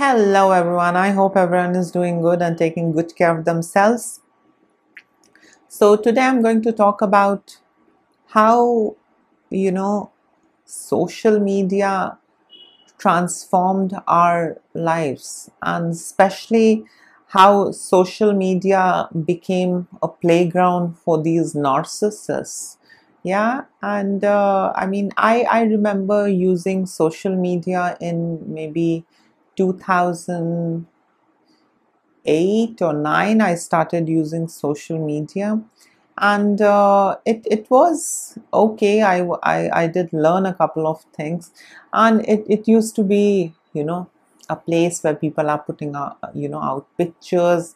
Hello, everyone. I hope everyone is doing good and taking good care of themselves. So, today I'm going to talk about how, you know, social media transformed our lives and especially how social media became a playground for these narcissists yeah and uh, i mean i i remember using social media in maybe 2008 or 9 i started using social media. And uh, it, it was okay. I, I i did learn a couple of things. And it, it used to be you know a place where people are putting out you know out pictures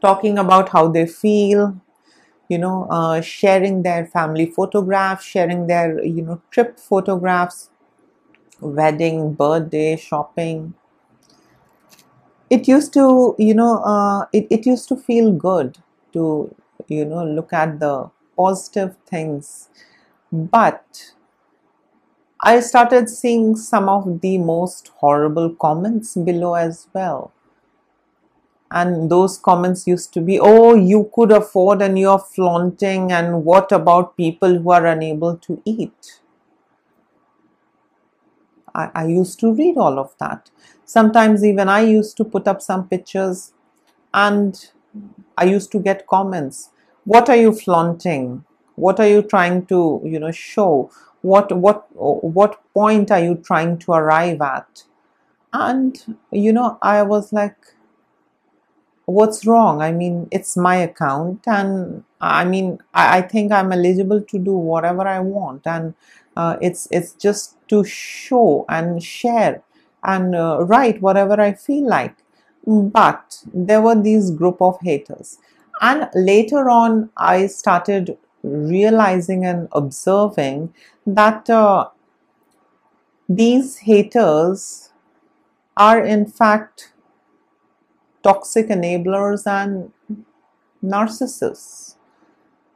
talking about how they feel you know uh, sharing their family photographs sharing their you know trip photographs wedding birthday shopping. It used to you know uh, it, it used to feel good to you know look at the positive things. But i started seeing some of the most horrible comments below as well. And those comments used to be oh you could afford and you're flaunting and what about people who are unable to eat I, I used to read all of that. Sometimes even i used to put up some pictures and i used to get comments. What are you flaunting? What are you trying to you know show? What what what point are you trying to arrive at? And you know i was like what's wrong? I mean it's my account and i mean i, I think i'm eligible to do whatever i want. And uh, it's it's just to show and share and uh, write whatever i feel like. But there were these group of haters. And later on i started realizing and observing that uh, these haters are in fact toxic enablers and narcissists.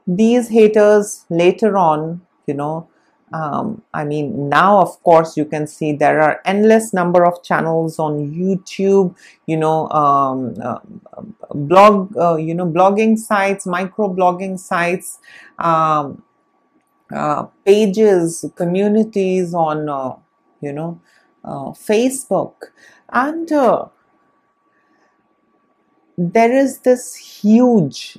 These haters later on you know um, I mean, now of course you can see there are endless number of channels on YouTube. You know, um, uh, blog, uh, you know, blogging sites, micro blogging sites, um, uh, pages, communities on, uh, you know, uh, Facebook, and uh, there is this huge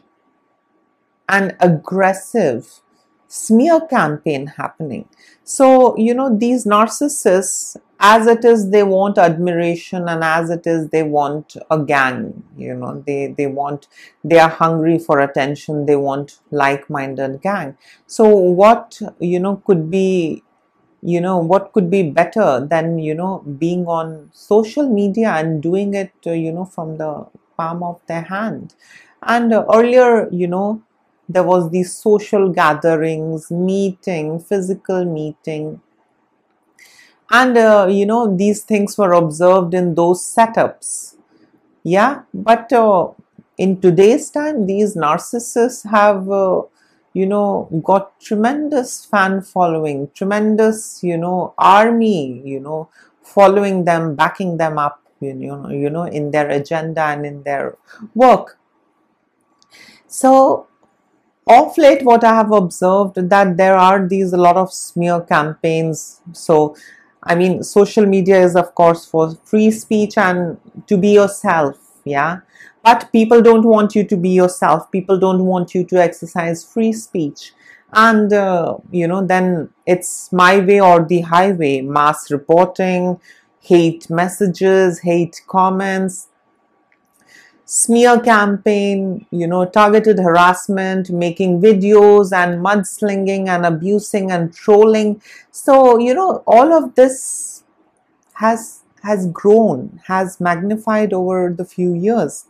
and aggressive smear campaign happening. So, you know, these narcissists, as it is, they want admiration, and as it is, they want a gang. You know, they they want they are hungry for attention. They want like-minded gang. So, what you know could be you know what could be better than you know being on social media and doing it uh, you know from the palm of their hand and earlier you know there was these social gatherings meeting physical meeting. And uh, you know these things were observed in those setups. Yeah but uh, in today's time these narcissists have uh, you know got tremendous fan following tremendous you know army you know following them backing them up you know you know in their agenda and in their work. So of late what i have observed that there are these a lot of smear campaigns. So i mean social media is of course for free speech and to be yourself yeah? But people don't want you to be yourself. People don't want you to exercise free speech. And uh, you know then it's my way or the highway. Mass reporting hate messages hate comments smear campaign, you know, targeted harassment, making videos and mudslinging and abusing and trolling. So, you know, all of this has has grown, has magnified over the few years.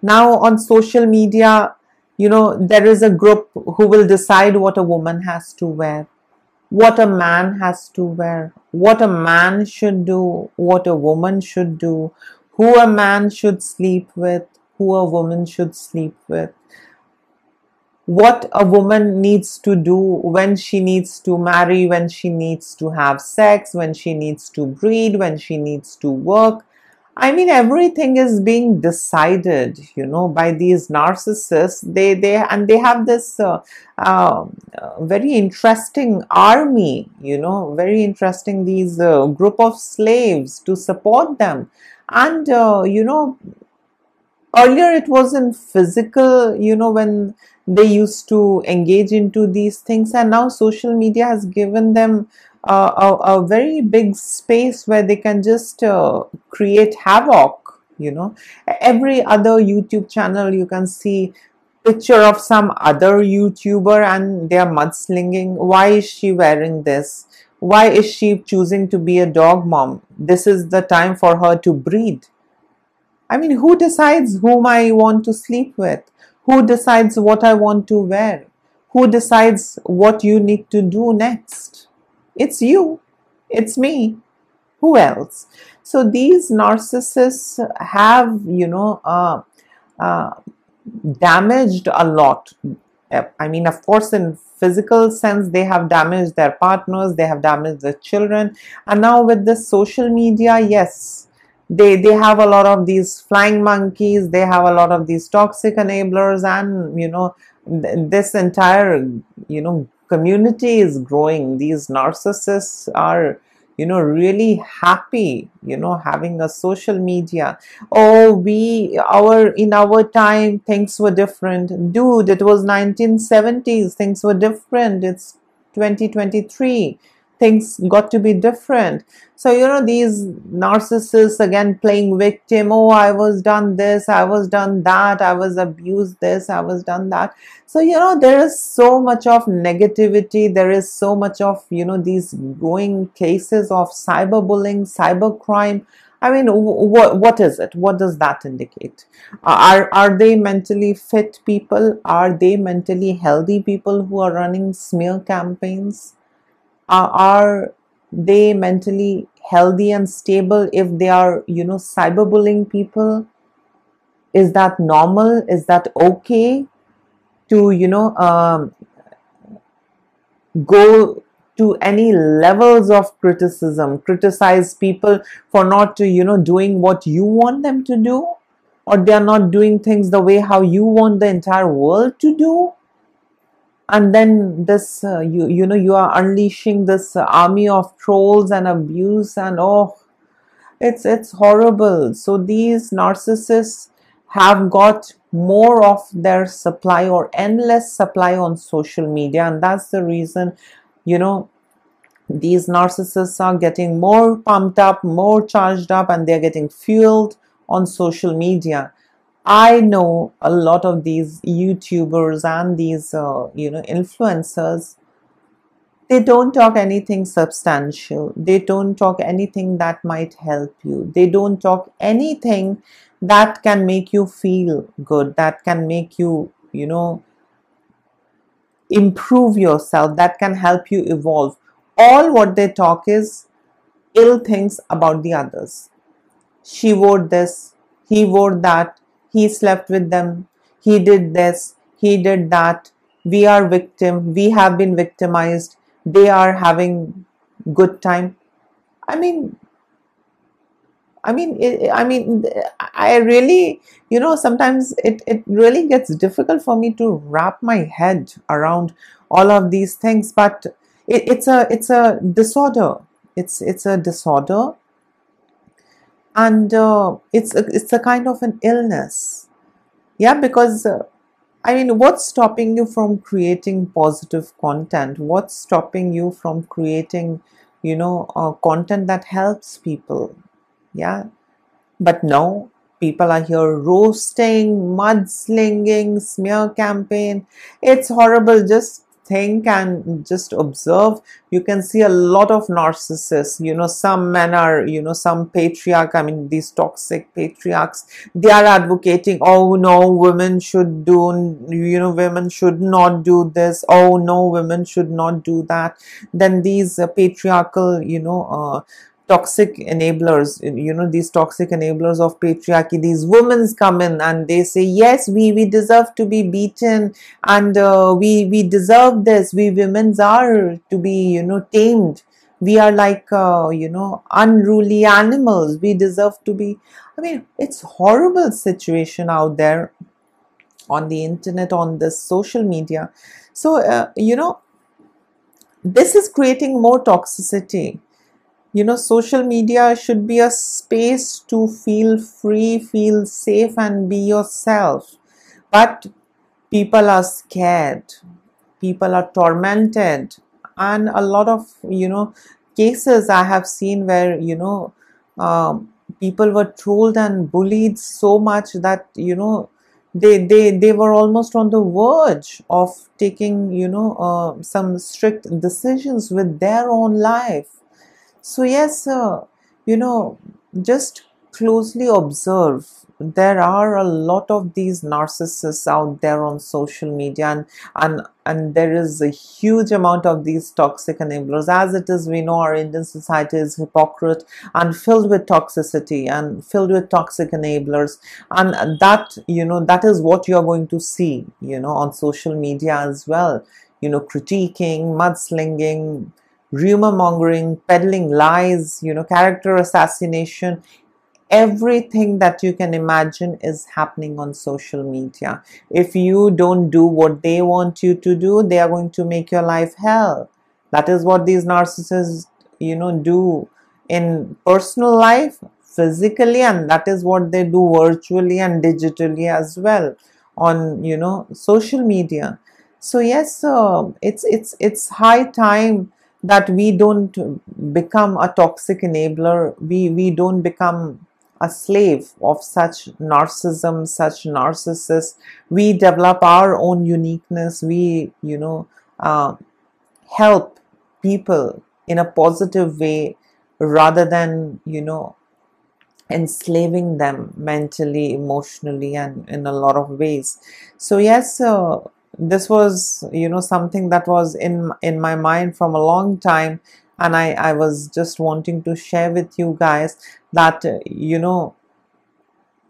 Now on social media, you know, there is a group who will decide what a woman has to wear, what a man has to wear, what a man should do, what a woman should do, who a man should sleep with, who a woman should sleep with. what a woman needs to do when she needs to marry, when she needs to have sex, when she needs to breed, when she needs to work. I mean, everything is being decided, you know, by these narcissists. They, they, and they have this uh, uh, very interesting army, you know, very interesting these uh, group of slaves to support them, and uh, you know, earlier it wasn't physical, you know, when they used to engage into these things. And now social media has given them uh, a, a, very big space where they can just uh, create havoc you know. Every other youtube channel you can see picture of some other youtuber and they are mudslinging. Why is she wearing this why is she choosing to be a dog mom this is the time for her to breed i mean who decides whom i want to sleep with who decides what I want to wear? Who decides what you need to do next? It's you. It's me. Who else? So these narcissists have, you know, uh, uh, damaged a lot. I mean, of course, in physical sense, they have damaged their partners, they have damaged their children. And now with the social media, yes, they they have a lot of these flying monkeys they have a lot of these toxic enablers and you know th- this entire you know community is growing these narcissists are you know really happy you know having a social media. Oh we our in our time things were different. Dude it was 1970s things were different. It's 2023 things got to be different so you know these narcissists again playing victim oh i was done this i was done that i was abused this i was done that so you know there is so much of negativity there is so much of you know these growing cases of cyberbullying cybercrime I mean, what what is it? What does that indicate? Are are they mentally fit people? Are they mentally healthy people who are running smear campaigns? Are, are they mentally healthy and stable if they are you know cyberbullying people? Is that normal? Is that okay to you know um, go to any levels of criticism criticize people for not to you know doing what you want them to do? Or they are not doing things the way how you want the entire world to do and then this uh, you you know you are unleashing this uh, army of trolls and abuse and oh it's it's horrible. So these narcissists have got more of their supply or endless supply on social media. And that's the reason you know these narcissists are getting more pumped up more charged up and they're getting fueled on social media I know a lot of these YouTubers and these, uh, you know, influencers. They don't talk anything substantial. They don't talk anything that might help you. They don't talk anything that can make you feel good, that can make you, you know, improve yourself, that can help you evolve. All what they talk is ill things about the others. She wore this, he wore that, he slept with them. He did this. He did that. We are victim. We have been victimized. They are having good time. I mean i mean i mean i really you know sometimes it, it really gets difficult for me to wrap my head around all of these things but it, it's a it's a disorder. It's it's a disorder and uh, it's a, it's a kind of an illness. Yeah because uh, i mean what's stopping you from creating positive content? What's stopping you from creating you know uh, content that helps people? Yeah. But no people are here roasting mudslinging smear campaign. It's horrible. Just think and just observe you can see a lot of narcissists. You know some men are you know some patriarch i mean these toxic patriarchs they are advocating oh no women should do you know women should not do this. Oh no women should not do that. Then these uh, patriarchal you know uh, toxic enablers you know these toxic enablers of patriarchy these women come in and they say yes we we deserve to be beaten and uh, we we deserve this. We women are to be you know tamed. We are like uh, you know unruly animals. We deserve to be. I mean it's horrible situation out there on the internet on the social media. So uh, you know this is creating more toxicity you know social media should be a space to feel free feel safe and be yourself. But people are scared. People are tormented. And a lot of you know cases i have seen where you know um, people were trolled and bullied so much that you know they they they were almost on the verge of taking you know uh, some strict decisions with their own life so yes uh, you know just closely observe. There are a lot of these narcissists out there on social media and and and there is a huge amount of these toxic enablers. As it is we know our indian society is hypocrite and filled with toxicity and filled with toxic enablers. And that you know that is what you're going to see you know on social media as well. You know critiquing mudslinging rumor mongering, peddling lies, you know, character assassination. Everything that you can imagine is happening on social media. If you don't do what they want you to do, they are going to make your life hell. That is what these narcissists, you know, do in personal life, physically, and that is what they do virtually and digitally as well on, you know, social media. So yes, uh, it's it's it's high time that we don't become a toxic enabler. We we don't become a slave of such narcissism such narcissists. We develop our own uniqueness. We you know uh, help people in a positive way rather than you know enslaving them mentally emotionally and in a lot of ways. So yes uh, this was you know something that was in in my mind from a long time. And i i was just wanting to share with you guys that uh, you know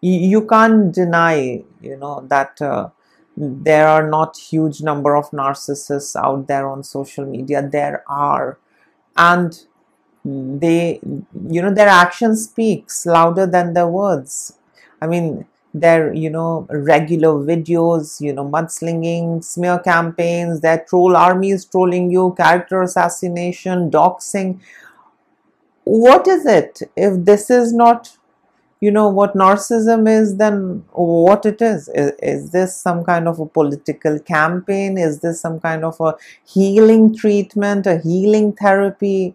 you, can't deny you know that uh, there are not huge number of narcissists out there on social media. There are. And they you know their action speaks louder than their words. I mean their you know regular videos you know mudslinging smear campaigns their troll armies trolling you character assassination doxing. What is it? If this is not you know what narcissism is then what it is. is is this some kind of a political campaign? Is this some kind of a healing treatment a healing therapy?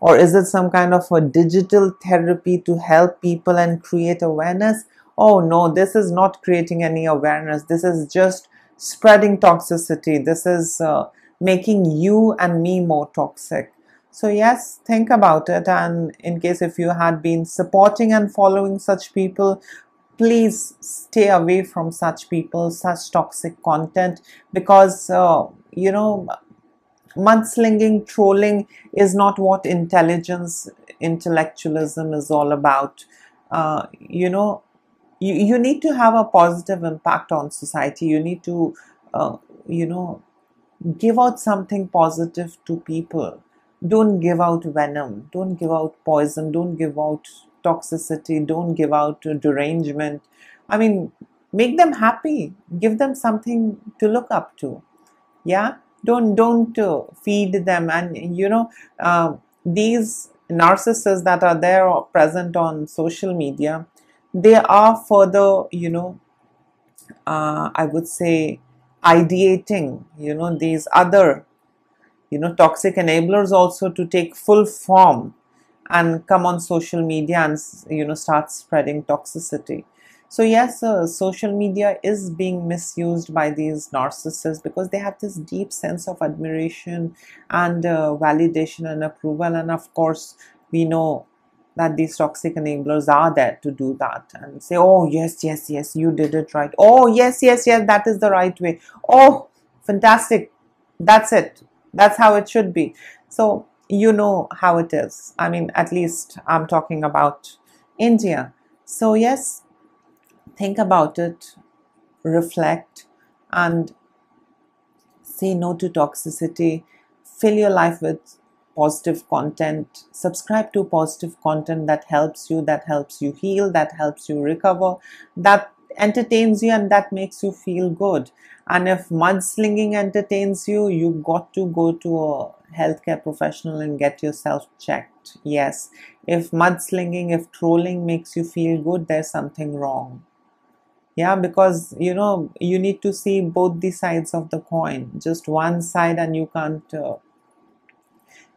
Or is it some kind of a digital therapy to help people and create awareness oh no, this is not creating any awareness. This is just spreading toxicity. This is uh, making you and me more toxic. So, yes, think about it. And in case if you had been supporting and following such people, please stay away from such people, such toxic content, because, uh, you know, mudslinging, trolling is not what intelligence, intellectualism is all about. Uh, you know, you, you need to have a positive impact on society. You need to uh, you know give out something positive to people. Don't give out venom. Don't give out poison. Don't give out toxicity. Don't give out derangement. I mean make them happy. Give them something to look up to. Yeah? Don't don't uh, feed them. And you know uh, these narcissists that are there or present on social media they are further, you know, uh, I would say, ideating, you know, these other, you know, toxic enablers also to take full form and come on social media and, you know, start spreading toxicity. So, yes, uh, social media is being misused by these narcissists because they have this deep sense of admiration and uh, validation and approval. And of course, we know that these toxic enablers are there to do that and say, oh, yes, yes, yes, you did it right. Oh, yes, yes, yes, that is the right way. Oh, fantastic. That's it. That's how it should be. So, you know how it is. I mean, at least I'm talking about India. So, yes, think about it, reflect, and say no to toxicity. Fill your life with positive content. Subscribe to positive content that helps you, that helps you heal, that helps you recover, that entertains you, and that makes you feel good. And if mudslinging entertains you, you got to go to a healthcare professional and get yourself checked. Yes, if mudslinging, if trolling makes you feel good, there's something wrong. Yeah, because you know, you need to see both the sides of the coin, just one side, and you can't. Uh,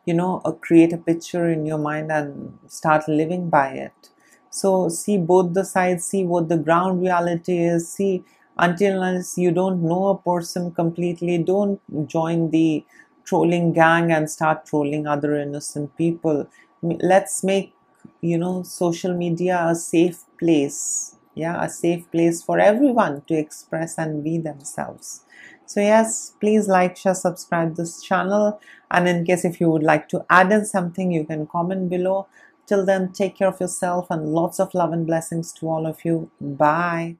you know, uh, create a picture in your mind and start living by it. So, see both the sides, see what the ground reality is, see until unless you don't know a person completely, don't join the trolling gang and start trolling other innocent people. Let's make, you know, social media a safe place. Yeah, a safe place for everyone to express and be themselves. So yes, please like, share, subscribe this channel. And in case if you would like to add in something, you can comment below. Till then, take care of yourself and lots of love and blessings to all of you. Bye.